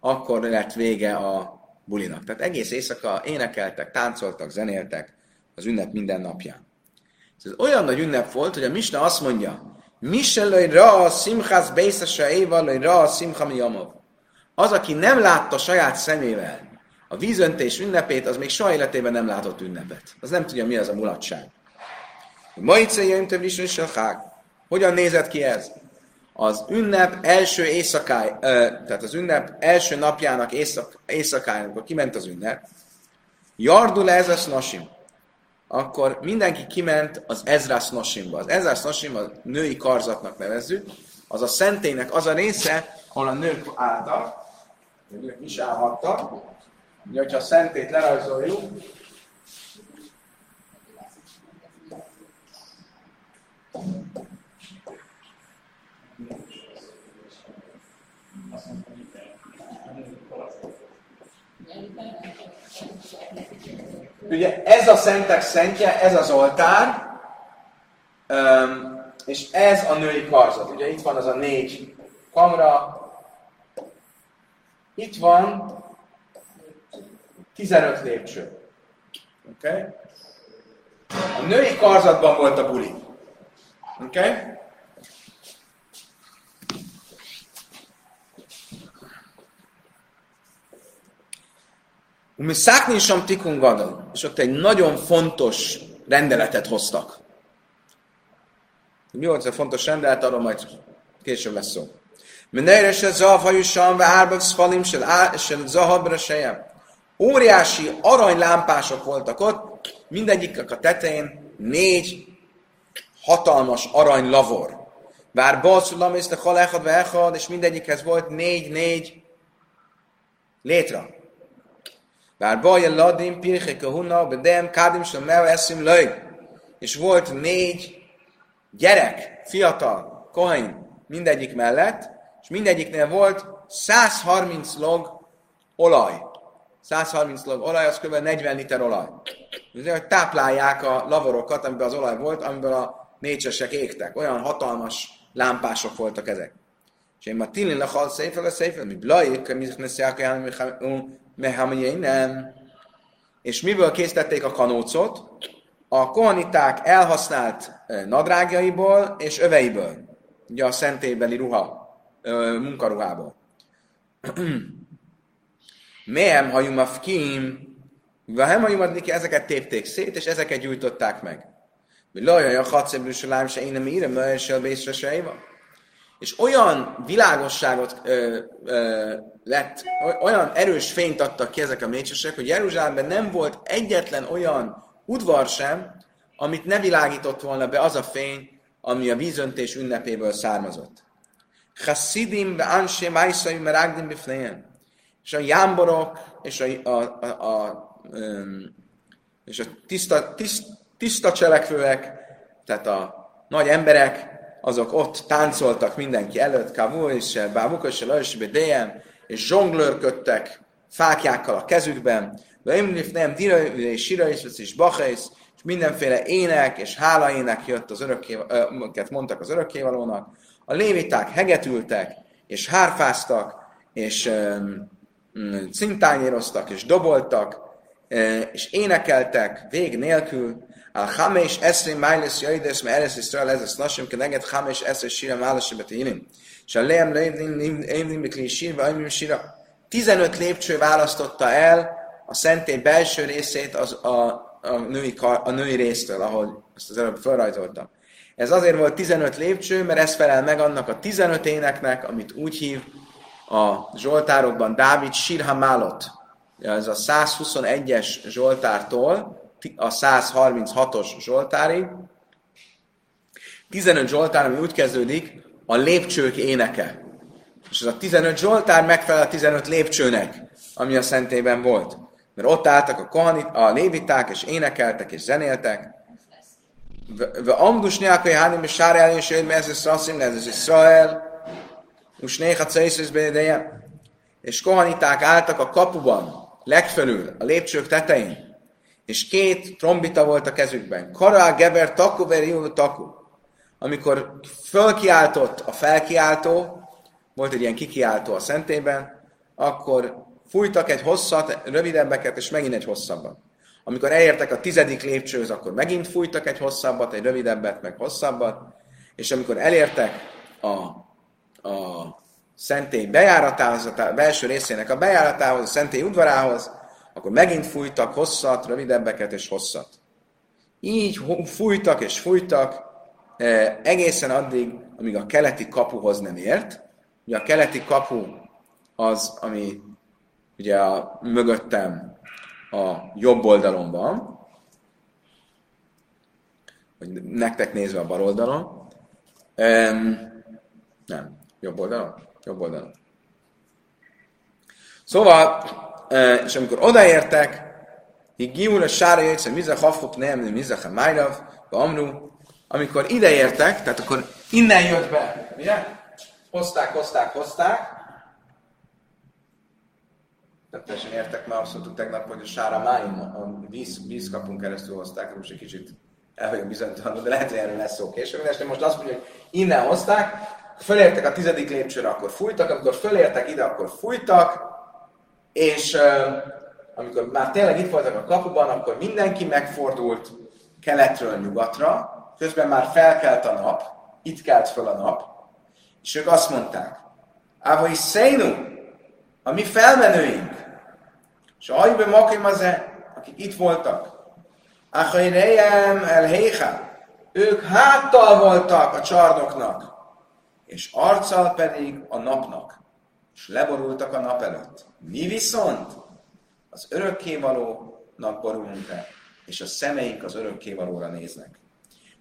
akkor lett vége a bulinak. Tehát egész éjszaka énekeltek, táncoltak, zenéltek az ünnep minden napján. Ez olyan nagy ünnep volt, hogy a Misna azt mondja, Miselői ra simchas bészese éva, ra simcha mi az, aki nem látta saját szemével a vízöntés ünnepét, az még soha életében nem látott ünnepet. Az nem tudja, mi az a mulatság. Maice több is Hogyan nézett ki ez? Az ünnep első éjszakáj, tehát az ünnep első napjának éjszak, éjszakáján, amikor kiment az ünnep, Jardul ez a nasim. akkor mindenki kiment az Ezrász Nosimba. Az Ezrász Nosim a női karzatnak nevezzük, az a szentélynek az a része, ahol a nők álltak, is állhattak. Ugye, hogyha a szentét lerajzoljuk, Ugye ez a szentek szentje, ez az oltár, és ez a női karzat. Ugye itt van az a négy kamra, itt van 15 lépcső. Oké? Okay? A női karzatban volt a buli. Oké? Okay? Mi szákni sem tikun gadol. És ott egy nagyon fontos rendeletet hoztak. Mi volt ez a fontos rendelet, arról majd később lesz szó. Mennyire se zahav hajusan, ve árbav szfalim, se zahabra sejem. Óriási aranylámpások voltak ott, mindegyiknek a tetején négy hatalmas arany lavor. Bár balszulam és a vechad, és mindegyikhez volt négy-négy létra. Bár baj ladim, pirche kahuna, bedem, kádim, mel, eszim, löj. És volt négy gyerek, fiatal, kohain, mindegyik mellett, és mindegyiknél volt 130 log olaj. 130 log olaj, az kb. 40 liter olaj. Hogy táplálják a lavorokat, amiben az olaj volt, amiből a nécsesek égtek. Olyan hatalmas lámpások voltak ezek. És én ma tilin lehal széfel a széfel, mi blajik, mi nesziák, nem. És miből készítették a kanócot? A kohaniták elhasznált nadrágjaiból és öveiből. Ugye a szentélybeli ruha, munkaruhából. Mehem hajumafkim, Vahem hajumadniki, ezeket tépték szét, és ezeket gyújtották meg. Lajaj a hadszebűsölám se én írem, és se És olyan világosságot ö, ö, lett, olyan erős fényt adtak ki ezek a mécsesek, hogy Jeruzsálemben nem volt egyetlen olyan udvar sem, amit ne világított volna be az a fény, ami a vízöntés ünnepéből származott. Be ansé májszai meragdim biflejen. És a jámborok, és a, a, a, a, és a tiszta, tiszt, tiszta cselekvőek, tehát a nagy emberek, azok ott táncoltak mindenki előtt, Kavu és Bávuka és Lajos és zsonglőrködtek fákjákkal a kezükben, de nem Dira és Sira és Bachais, és mindenféle ének és hálaének jött az örökké, mondtak az örökkévalónak. A léviták hegetültek, és hárfáztak, és cintányéroztak, és doboltak, és énekeltek vég nélkül, a Hamesh Eszri Májlesz Jaides, mert Eres Israel ez a Snasim, Keneget Hamesh Eszri Sira Málasim Betélim. És a Leem Leimlim Bikli Sírva, Aimim Sira. 15 lépcső választotta el a szentély belső részét az, a, a, női, a női résztől, ahogy ezt az előbb felrajzoltam. Ez azért volt 15 lépcső, mert ez felel meg annak a 15 éneknek, amit úgy hív a Zsoltárokban Dávid Sirhamálot. Ez a 121-es Zsoltártól a 136-os Zsoltárig. 15 Zsoltár, ami úgy kezdődik, a lépcsők éneke. És ez a 15 Zsoltár megfelel a 15 lépcsőnek, ami a szentében volt. Mert ott álltak a, kohanit, a léviták, és énekeltek, és zenéltek. ועמדו שני הכהנים בשער העלים של מאז ישראל, ez Israel, ושני חצי ישראל בידיהם. És kohaniták álltak a kapuban, legfelül, a lépcsők tetején, és két trombita volt a kezükben. Kará, Geber, Taku, Ver, Taku. Amikor fölkiáltott a felkiáltó, volt egy ilyen kikiáltó a szentében, akkor fújtak egy hosszat, rövidebbeket, és megint egy hosszabbat. Amikor elértek a tizedik lépcsőhöz, akkor megint fújtak egy hosszabbat, egy rövidebbet, meg hosszabbat, és amikor elértek a, a szentély bejáratához, a belső részének a bejáratához, a szentély udvarához, akkor megint fújtak hosszat, rövidebbeket és hosszat. Így fújtak és fújtak, e, egészen addig, amíg a keleti kapuhoz nem ért. Ugye a keleti kapu az, ami ugye a mögöttem a jobb oldalon van, vagy nektek nézve a bal oldalon. Um, nem, jobb oldalon? Jobb oldalon. Szóval, és amikor odaértek, így giul a jöjjtsz, hogy mize hafok nem, mize ha májrav, amru, amikor ideértek, tehát akkor innen jött be, ugye? Hozták, hozták, hozták, tehát teljesen értek, mert azt mondtuk tegnap, hogy a sára májn, a víz, vízkapunk keresztül hozták, most egy kicsit el vagyok bizonytalan, de lehet, hogy erről lesz szó később. De most azt mondja, hogy innen hozták, fölértek a tizedik lépcsőre, akkor fújtak, amikor fölértek ide, akkor fújtak, és uh, amikor már tényleg itt voltak a kapuban, akkor mindenki megfordult keletről nyugatra, közben már felkelt a nap, itt kelt föl a nap, és ők azt mondták, Ávai Szénu, a mi felmenőink, és a hajbe makim az akik itt voltak, Achairejem el Hécha, ők háttal voltak a csarnoknak, és arccal pedig a napnak, és leborultak a nap előtt. Mi viszont az örökkévalónak borulunk el, és a szemeink az örökkévalóra néznek.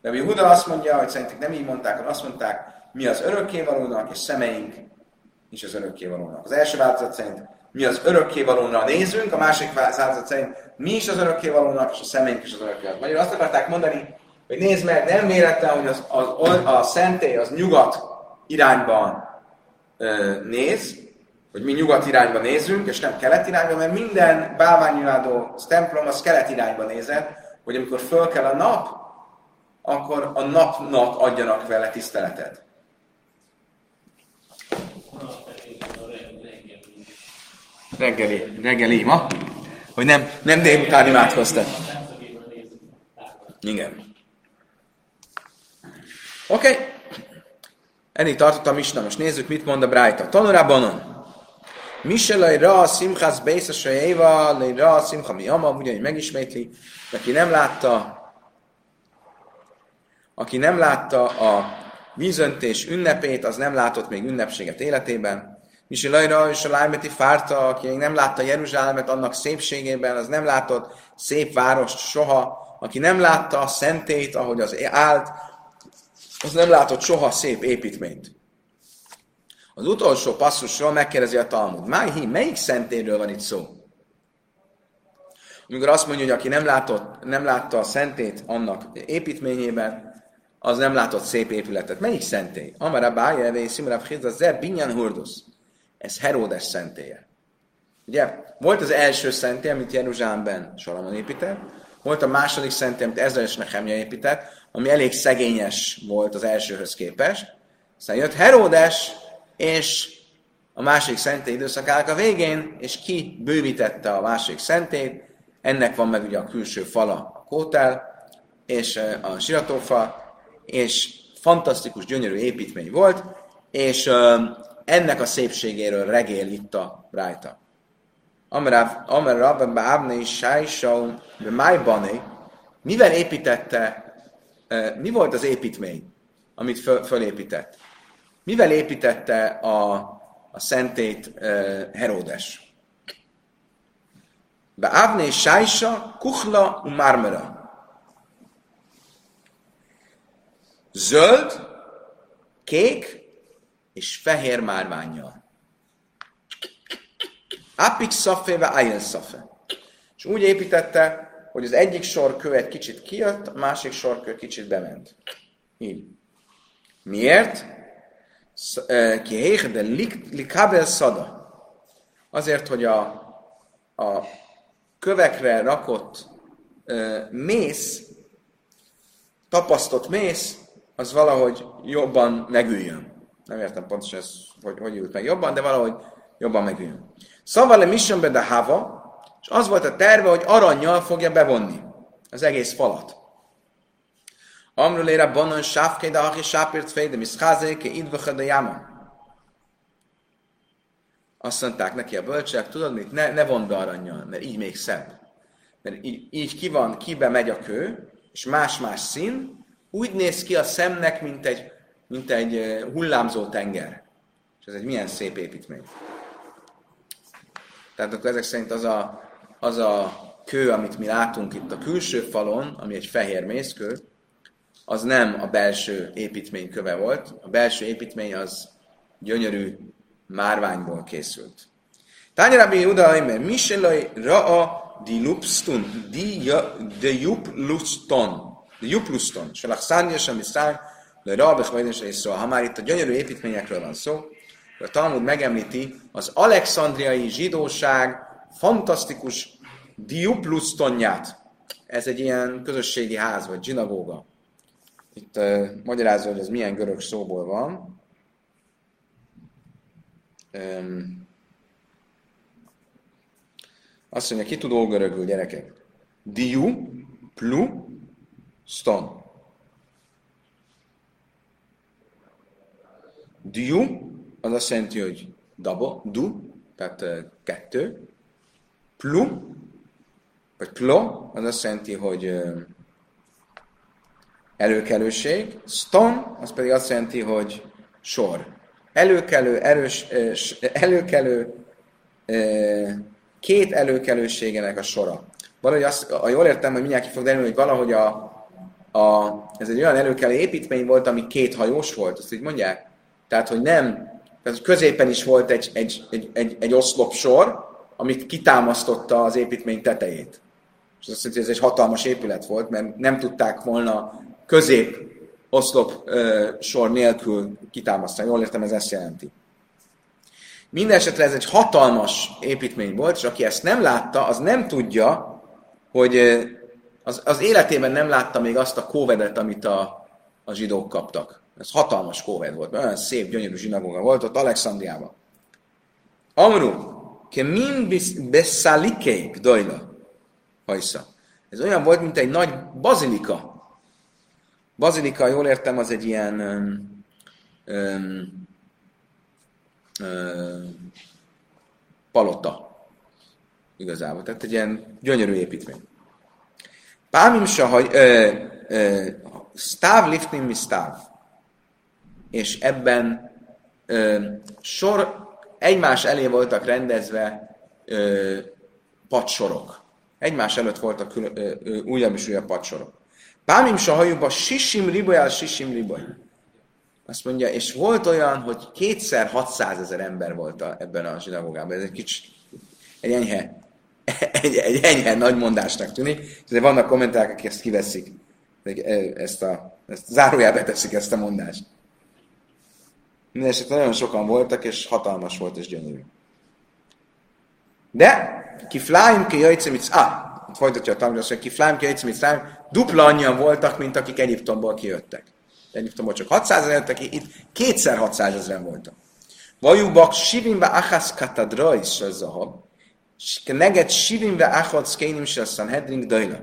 De a Huda azt mondja, hogy szerintük nem így mondták, hanem azt mondták, mi az örökkévalónak, és szemeink is az örökkévalónak. Az első változat szerint mi az örökkévalónak nézünk, a másik változat szerint mi is az örökkévalónak, és a szemeink is az örökkévalónak. Magyarul azt akarták mondani, hogy nézd meg, nem véletlen, hogy az, az, a szentély az nyugat irányban ö, néz, hogy mi nyugat irányba nézünk, és nem kelet irányba, mert minden bálványimádó templom az kelet irányba nézett, hogy amikor föl kell a nap, akkor a napnak adjanak vele tiszteletet. Reggeli, reggeli ma, hogy nem, nem délután imádkoztak. Igen. Oké. Okay. Ennig tartott a Misna. Most nézzük, mit mond a Brájta. Tanulában Miselaj ra simchas bész a éva, lej ra simcha mi ama, ugyanígy megismétli, aki nem látta, aki nem látta a vízöntés ünnepét, az nem látott még ünnepséget életében. Miselaj ra és a lájmeti fárta, aki még nem látta Jeruzsálemet annak szépségében, az nem látott szép várost soha, aki nem látta a szentét, ahogy az állt, az nem látott soha szép építményt. Az utolsó passzusról megkérdezi a Talmud. Májhi, melyik szentéről van itt szó? Amikor azt mondja, hogy aki nem, látott, nem látta a szentét annak építményében, az nem látott szép épületet. Melyik szentély? Amara Bája, Evé, Szimra Ze, Binyan Hurdus. Ez Heródes szentélye. Ugye, volt az első szentély, amit Jeruzsálemben Salamon épített, volt a második szentély, amit Ezra és Nehemja épített, ami elég szegényes volt az elsőhöz képest. Aztán jött Heródes, és a másik szentély időszakának a végén, és ki bővítette a másik szentét, ennek van meg ugye a külső fala, a kótel, és a siratófa, és fantasztikus, gyönyörű építmény volt, és ennek a szépségéről regél itt a rajta. Amar Rabban Bábne is Sájsaun, Májbani, mivel építette, mi volt az építmény, amit föl, fölépített? Mivel építette a, a szentét Heródes? Be Avné Sájsa, Kuchla, Marmara. Zöld, kék és fehér márványjal. Apik szaféve ájön szafe. És úgy építette, hogy az egyik sorkő egy kicsit kijött, a másik sorkő kicsit bement. Így. Miért? Ki de likabel szada. Azért, hogy a, a kövekre rakott uh, mész, tapasztott mész, az valahogy jobban megüljön. Nem értem pontosan, ez, hogy hogy ült meg jobban, de valahogy jobban megüljön. Szóval le missionbe de hava, és az volt a terve, hogy aranyjal fogja bevonni az egész falat. Amru lére banon sáfké de achi sápírt fej, de miszkázé, ke idvacha de jama. Azt mondták neki a bölcsek, tudod mit, ne, ne vond be aranyjal, mert így még szebb. Mert így, így ki van, kibe megy a kő, és más-más szín, úgy néz ki a szemnek, mint egy, mint egy hullámzó tenger. És ez egy milyen szép építmény. Tehát akkor ezek szerint az a, az a kő, amit mi látunk itt a külső falon, ami egy fehér mészkő, az nem a belső építmény köve volt. A belső építmény az gyönyörű márványból készült. Tányi Rabbi Yehuda Aimer, Mishelai Ra'a di Lupstun, di de Jupluston, le Ra'a Bechvajdes és Ha már itt a gyönyörű építményekről van szó, a Talmud megemlíti az alexandriai zsidóság fantasztikus Diuplustonját. Ez egy ilyen közösségi ház, vagy zsinagóga. Itt uh, magyarázza, hogy ez milyen görög szóból van. Um, azt mondja, ki tud ógörögül, gyerekek? Diu, plu, ston. Diu, az azt jelenti, hogy dabo, du, tehát kettő. Plu, vagy plo, az azt jelenti, hogy előkelőség. Ston, az pedig azt jelenti, hogy sor. Előkelő, erős, előkelő, két előkelőségenek a sora. Valahogy azt, ha jól értem, hogy mindjárt ki fog derülni, hogy valahogy a, a, ez egy olyan előkelő építmény volt, ami két hajós volt, azt így mondják? Tehát, hogy nem, tehát középen is volt egy, egy, egy, egy, egy oszlop sor, amit kitámasztotta az építmény tetejét. És azt jelenti, hogy ez egy hatalmas épület volt, mert nem tudták volna közép oszlop ö, sor nélkül kitámasztani. Jól értem, ez ezt jelenti. Mindenesetre ez egy hatalmas építmény volt, és aki ezt nem látta, az nem tudja, hogy az, az életében nem látta még azt a kóvedet, amit a, a zsidók kaptak. Ez hatalmas kóved volt, olyan szép, gyönyörű zsinagóga volt ott Alexandriában. Amru, ke min beszalikék dojla, hajsza. Ez olyan volt, mint egy nagy bazilika, Bazilika, jól értem, az egy ilyen um, um, um, palota igazából. Tehát egy ilyen gyönyörű építmény. Pámim sahaj, stáv liftim mi stáv. És ebben ö, sor egymás elé voltak rendezve ö, padsorok. Egymás előtt voltak külön, ö, ö, újabb és újabb padsorok. Pámim hajóba sisim ribolyál sisim riboly. Azt mondja, és volt olyan, hogy kétszer 600 ezer ember volt a, ebben a zsinagógában. Ez egy kicsi, egy enyhe, egy, egy enyhe nagy mondásnak tűnik. De vannak kommentárok, akik ezt kiveszik. Ezt a, ezt zárójelbe teszik ezt a mondást. Mindenesetre nagyon sokan voltak, és hatalmas volt, és gyönyörű. De, ki flying ki jöjjtsz, ah, folytatja a tanuló, azt mondja, ki flám, ki egyszerűen dupla annyian voltak, mint akik Egyiptomból kijöttek. Egyiptomból csak 600 ezer jöttek, itt kétszer 600 ezeren voltak. Vajubak sivimbe achas katadra is a zahab, neget sivimbe achad szkénim se a Sanhedrin dajla.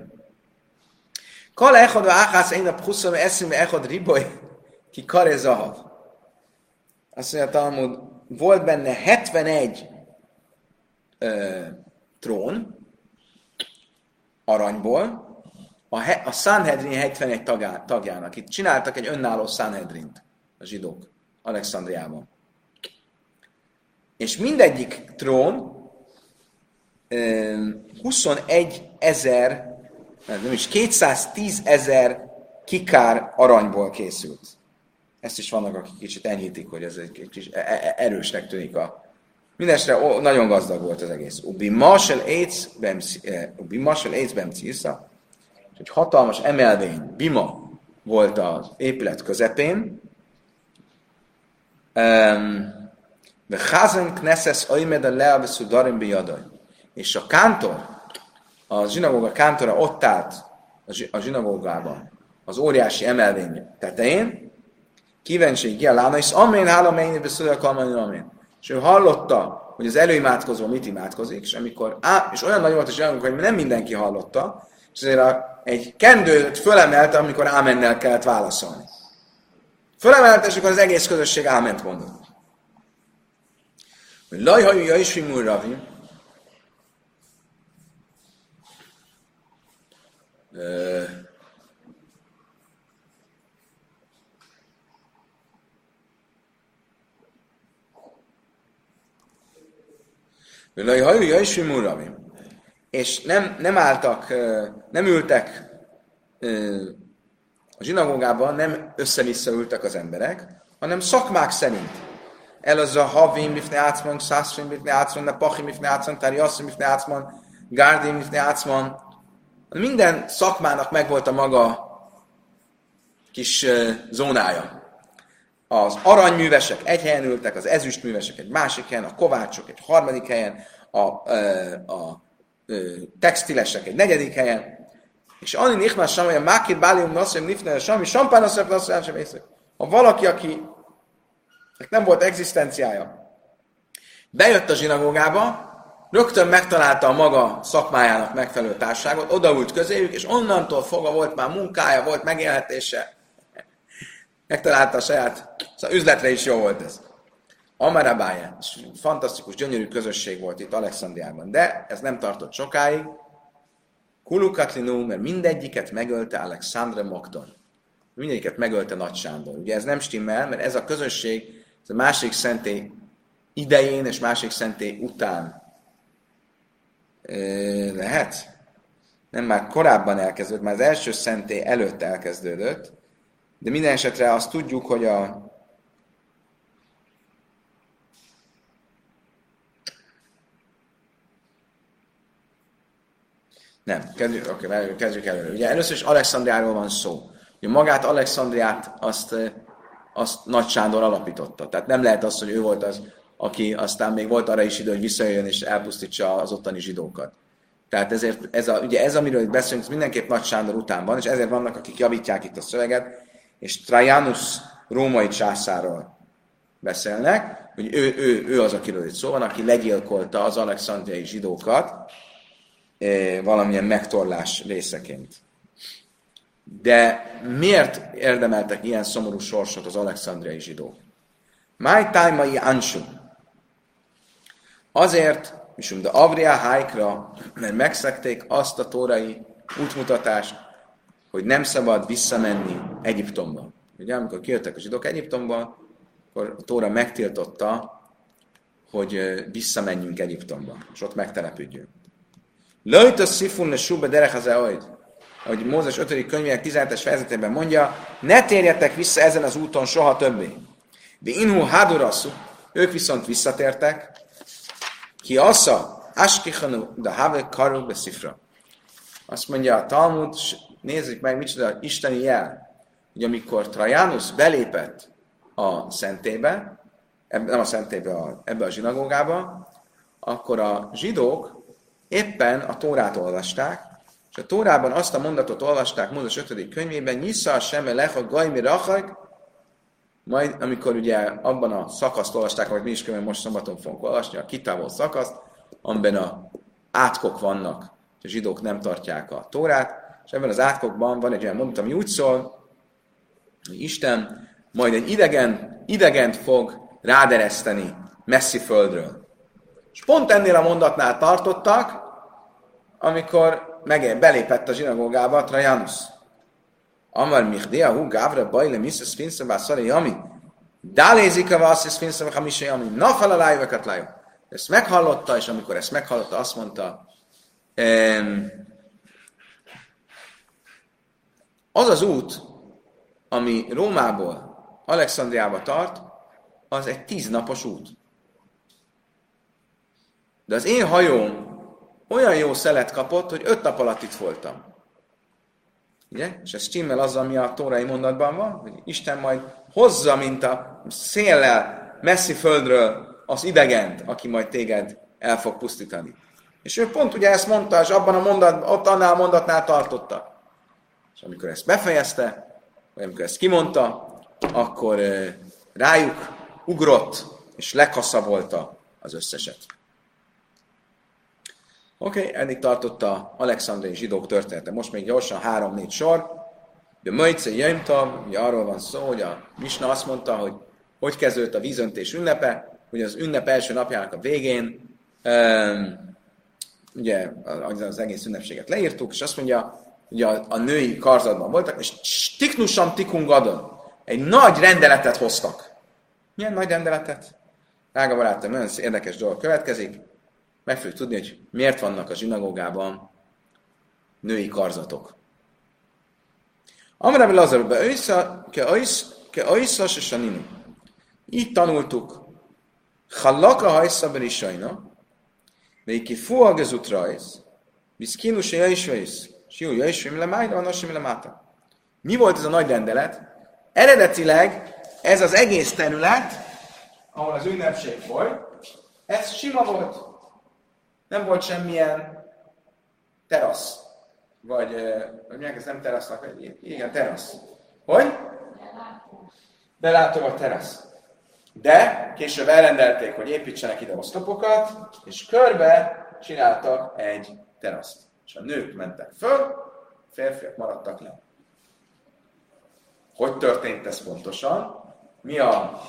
Kal echad a achas én a pchuszom eszimbe echad riboly, ki kare zahab. Azt mondja a Talmud, volt benne 71 ö, trón, aranyból, a, he, a Sanhedrin 71 tagjá, tagjának. Itt csináltak egy önálló Sanhedrint a zsidók Alexandriában. És mindegyik trón 21 ezer, nem is 210 ezer kikár aranyból készült. Ezt is vannak, akik kicsit enyhítik, hogy ez egy kicsit e- e- erősnek tűnik a Mindenestre ó, nagyon gazdag volt az egész. Ubi Marshall Aids Bemcisza. Egy hatalmas emelvény, bima volt az épület közepén. De Chazen Knesses Oimed a Lea Beszudarim Biadaj. És a kántor, a zsinagóga kántora ott állt a zsinagógában, az óriási emelvény tetején, kíváncsi, Lána, és amén hála mennyi beszél a amén és ő hallotta, hogy az előimádkozó mit imádkozik, és amikor, á, és olyan nagy volt, és olyan, hogy nem mindenki hallotta, és ezért a, egy kendőt fölemelte, amikor ámennel kellett válaszolni. Fölemelte, és akkor az egész közösség áment mondott. Hogy lajhajú jaisvimul ravim, És nem, nem álltak, nem ültek A zsinagógában nem össze-vissza ültek az emberek, hanem szakmák szerint. El az a havim mifne átszman, szászfim mifne átszman, ne pachim mifne átszman, tári asszim mifne átszman, gárdim mifne átszman. Minden szakmának megvolt a maga kis zónája. Az aranyművesek egy helyen ültek, az ezüstművesek egy másik helyen, a kovácsok egy harmadik helyen, a, a, a textilesek egy negyedik helyen, és Ani Nichmas Samai, a Mákir Bálium Nasszim Nifne, Sami, Sampán Nasszim Nasszim sem észre. Ha valaki, aki nem volt egzisztenciája, bejött a zsinagógába, rögtön megtalálta a maga szakmájának megfelelő társágot, odaült közéjük, és onnantól fogva volt már munkája, volt megélhetése. Megtalálta a saját, szóval üzletre is jó volt ez. Amarabája, fantasztikus, gyönyörű közösség volt itt Alexandriában, de ez nem tartott sokáig. Kulukatlinú, mert mindegyiket megölte Alexandre Mokdon. Mindegyiket megölte Nagy Sándor. Ugye ez nem stimmel, mert ez a közösség, ez a másik szentély idején és másik szentély után lehet? Nem már korábban elkezdődött, már az első szentély előtt elkezdődött, de minden esetre azt tudjuk, hogy a Nem, kezdjük, okay, kezdjük előre. Ugye először is Alexandriáról van szó. Ugye magát Alexandriát azt, azt Nagy Sándor alapította. Tehát nem lehet az, hogy ő volt az, aki aztán még volt arra is idő, hogy visszajöjjön és elpusztítsa az ottani zsidókat. Tehát ezért ez, a, ugye ez, amiről beszélünk, mindenképp Nagy Sándor után van, és ezért vannak, akik javítják itt a szöveget, és Trajanus római császáról beszélnek, hogy ő, ő, ő az, akiről itt szó van, aki legyilkolta az alexandriai zsidókat valamilyen megtorlás részeként. De miért érdemeltek ilyen szomorú sorsot az alexandriai zsidók? My time anshu. Azért, és de Avria Hájkra, mert megszekték azt a tórai útmutatást, hogy nem szabad visszamenni Egyiptomba. Ugye, amikor kijöttek a zsidók Egyiptomba, akkor a Tóra megtiltotta, hogy visszamenjünk Egyiptomba, és ott megtelepüljünk. Lőjt a szifun súbe derek az ahogy Mózes 5. könyvének 17-es fejezetében mondja, ne térjetek vissza ezen az úton soha többé. De inhu hadurasu, ők viszont visszatértek, ki assza, askichanu, de have karu be szifra. Azt mondja a Talmud, nézzük meg, micsoda isteni jel, hogy amikor Trajanus belépett a szentébe, nem a szentébe, a, ebbe a zsinagógába, akkor a zsidók éppen a Tórát olvasták, és a Tórában azt a mondatot olvasták Mózes 5. könyvében, Nyissza a seme lecha gajmi rachag, majd amikor ugye abban a szakaszt olvasták, amit mi is követ most szombaton fogunk olvasni, a kitávol szakaszt, amiben a átkok vannak, és a zsidók nem tartják a Tórát, és ebben az átkokban van egy olyan mondat, ami úgy szól, hogy Isten majd egy idegen, idegent fog rádereszteni messzi földről. És pont ennél a mondatnál tartottak, amikor meg belépett a zsinagógába Trajanus. Amar Michdia, hu gávra bajle misza szfinsze bászari jami. Dálézik a vasz szfinsze hamisé jami. Nafal a lájvekat lájó. Ezt meghallotta, és amikor ezt meghallotta, azt mondta, az az út, ami Rómából Alexandriába tart, az egy tíznapos út. De az én hajóm olyan jó szelet kapott, hogy öt nap alatt itt voltam. Ugye? És ez stimmel az, ami a tórai mondatban van, hogy Isten majd hozza, mint a széllel messzi földről az idegent, aki majd téged el fog pusztítani. És ő pont ugye ezt mondta, és abban a mondat, ott annál a mondatnál tartotta. És amikor ezt befejezte, vagy amikor ezt kimondta, akkor rájuk ugrott, és lekaszabolta az összeset. Oké, okay, eddig tartotta Alexandrai zsidók története. Most még gyorsan három-négy sor. De Möjce Jöjmtav, ugye arról van szó, hogy a Misna azt mondta, hogy hogy kezdődött a vízöntés ünnepe, hogy az ünnep első napjának a végén, um, ugye az egész ünnepséget leírtuk, és azt mondja, hogy a, a női karzatban voltak, és tiknusam tikungadon, egy nagy rendeletet hoztak. Milyen nagy rendeletet? Drága barátom, nagyon érdekes dolog következik meg fogjuk tudni, hogy miért vannak a zsinagógában női karzatok. Amrám Lazar, be ősza, ke ősz, ke ősza, se saninu. Így tanultuk. Hallaka hajsza berisajna, Veiki fuag az utrajz, viszkinu se jaisvaisz, és jó jaisvaim le májna, van le máta. Mi volt ez a nagy rendelet? Eredetileg ez az egész terület, ahol az ünnepség volt, ez sima volt. Nem volt semmilyen terasz. Vagy, vagy milyen ez nem terasznak, igen, terasz. Hogy? Belátom a terasz. De később elrendelték, hogy építsenek ide oszlopokat, és körbe csináltak egy teraszt. És a nők mentek föl, férfiak maradtak le. Hogy történt ez pontosan? Mi a,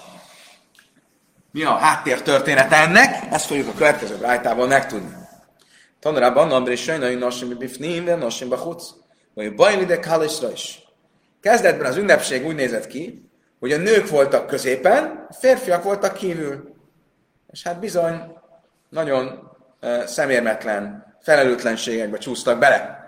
mi a háttér történet ennek? Ezt fogjuk a következő rájtában megtudni. Tanulában André Sajnai Nasim Bifnim, Nasim Bachutz, vagy Bajli de Kalisra is. Kezdetben az ünnepség úgy nézett ki, hogy a nők voltak középen, a férfiak voltak kívül. És hát bizony nagyon uh, szemérmetlen felelőtlenségekbe csúsztak bele.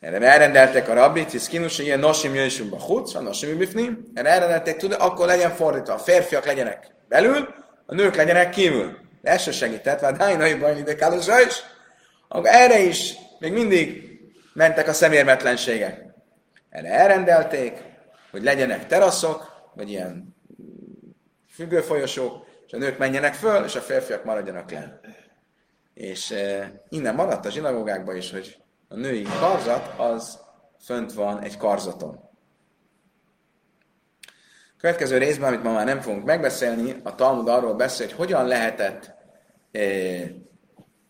Erre elrendeltek a rabbit, és kinus, ilyen nosim jöjjön a chutz, a nosim bifni. Erre elrendelték, tudod, akkor legyen fordítva. A férfiak legyenek belül, a nők legyenek kívül. De ez se segített, mert hájnai bajni de kálosra is. Akkor erre is még mindig mentek a szemérmetlenségek. Erre elrendelték, hogy legyenek teraszok, vagy ilyen függőfolyosók, és a nők menjenek föl, és a férfiak maradjanak le. És e, innen maradt a zsinagógákban is, hogy a női karzat az fönt van egy karzaton. Következő részben, amit ma már nem fogunk megbeszélni, a Talmud arról beszél, hogy hogyan lehetett e,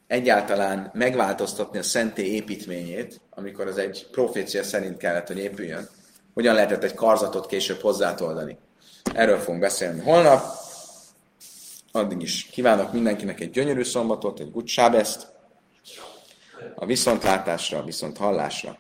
egyáltalán megváltoztatni a szenté építményét, amikor az egy profécia szerint kellett, hogy épüljön hogyan lehetett egy karzatot később hozzátoldani. Erről fogunk beszélni holnap. Addig is kívánok mindenkinek egy gyönyörű szombatot, egy good a viszontlátásra, a viszont hallásra.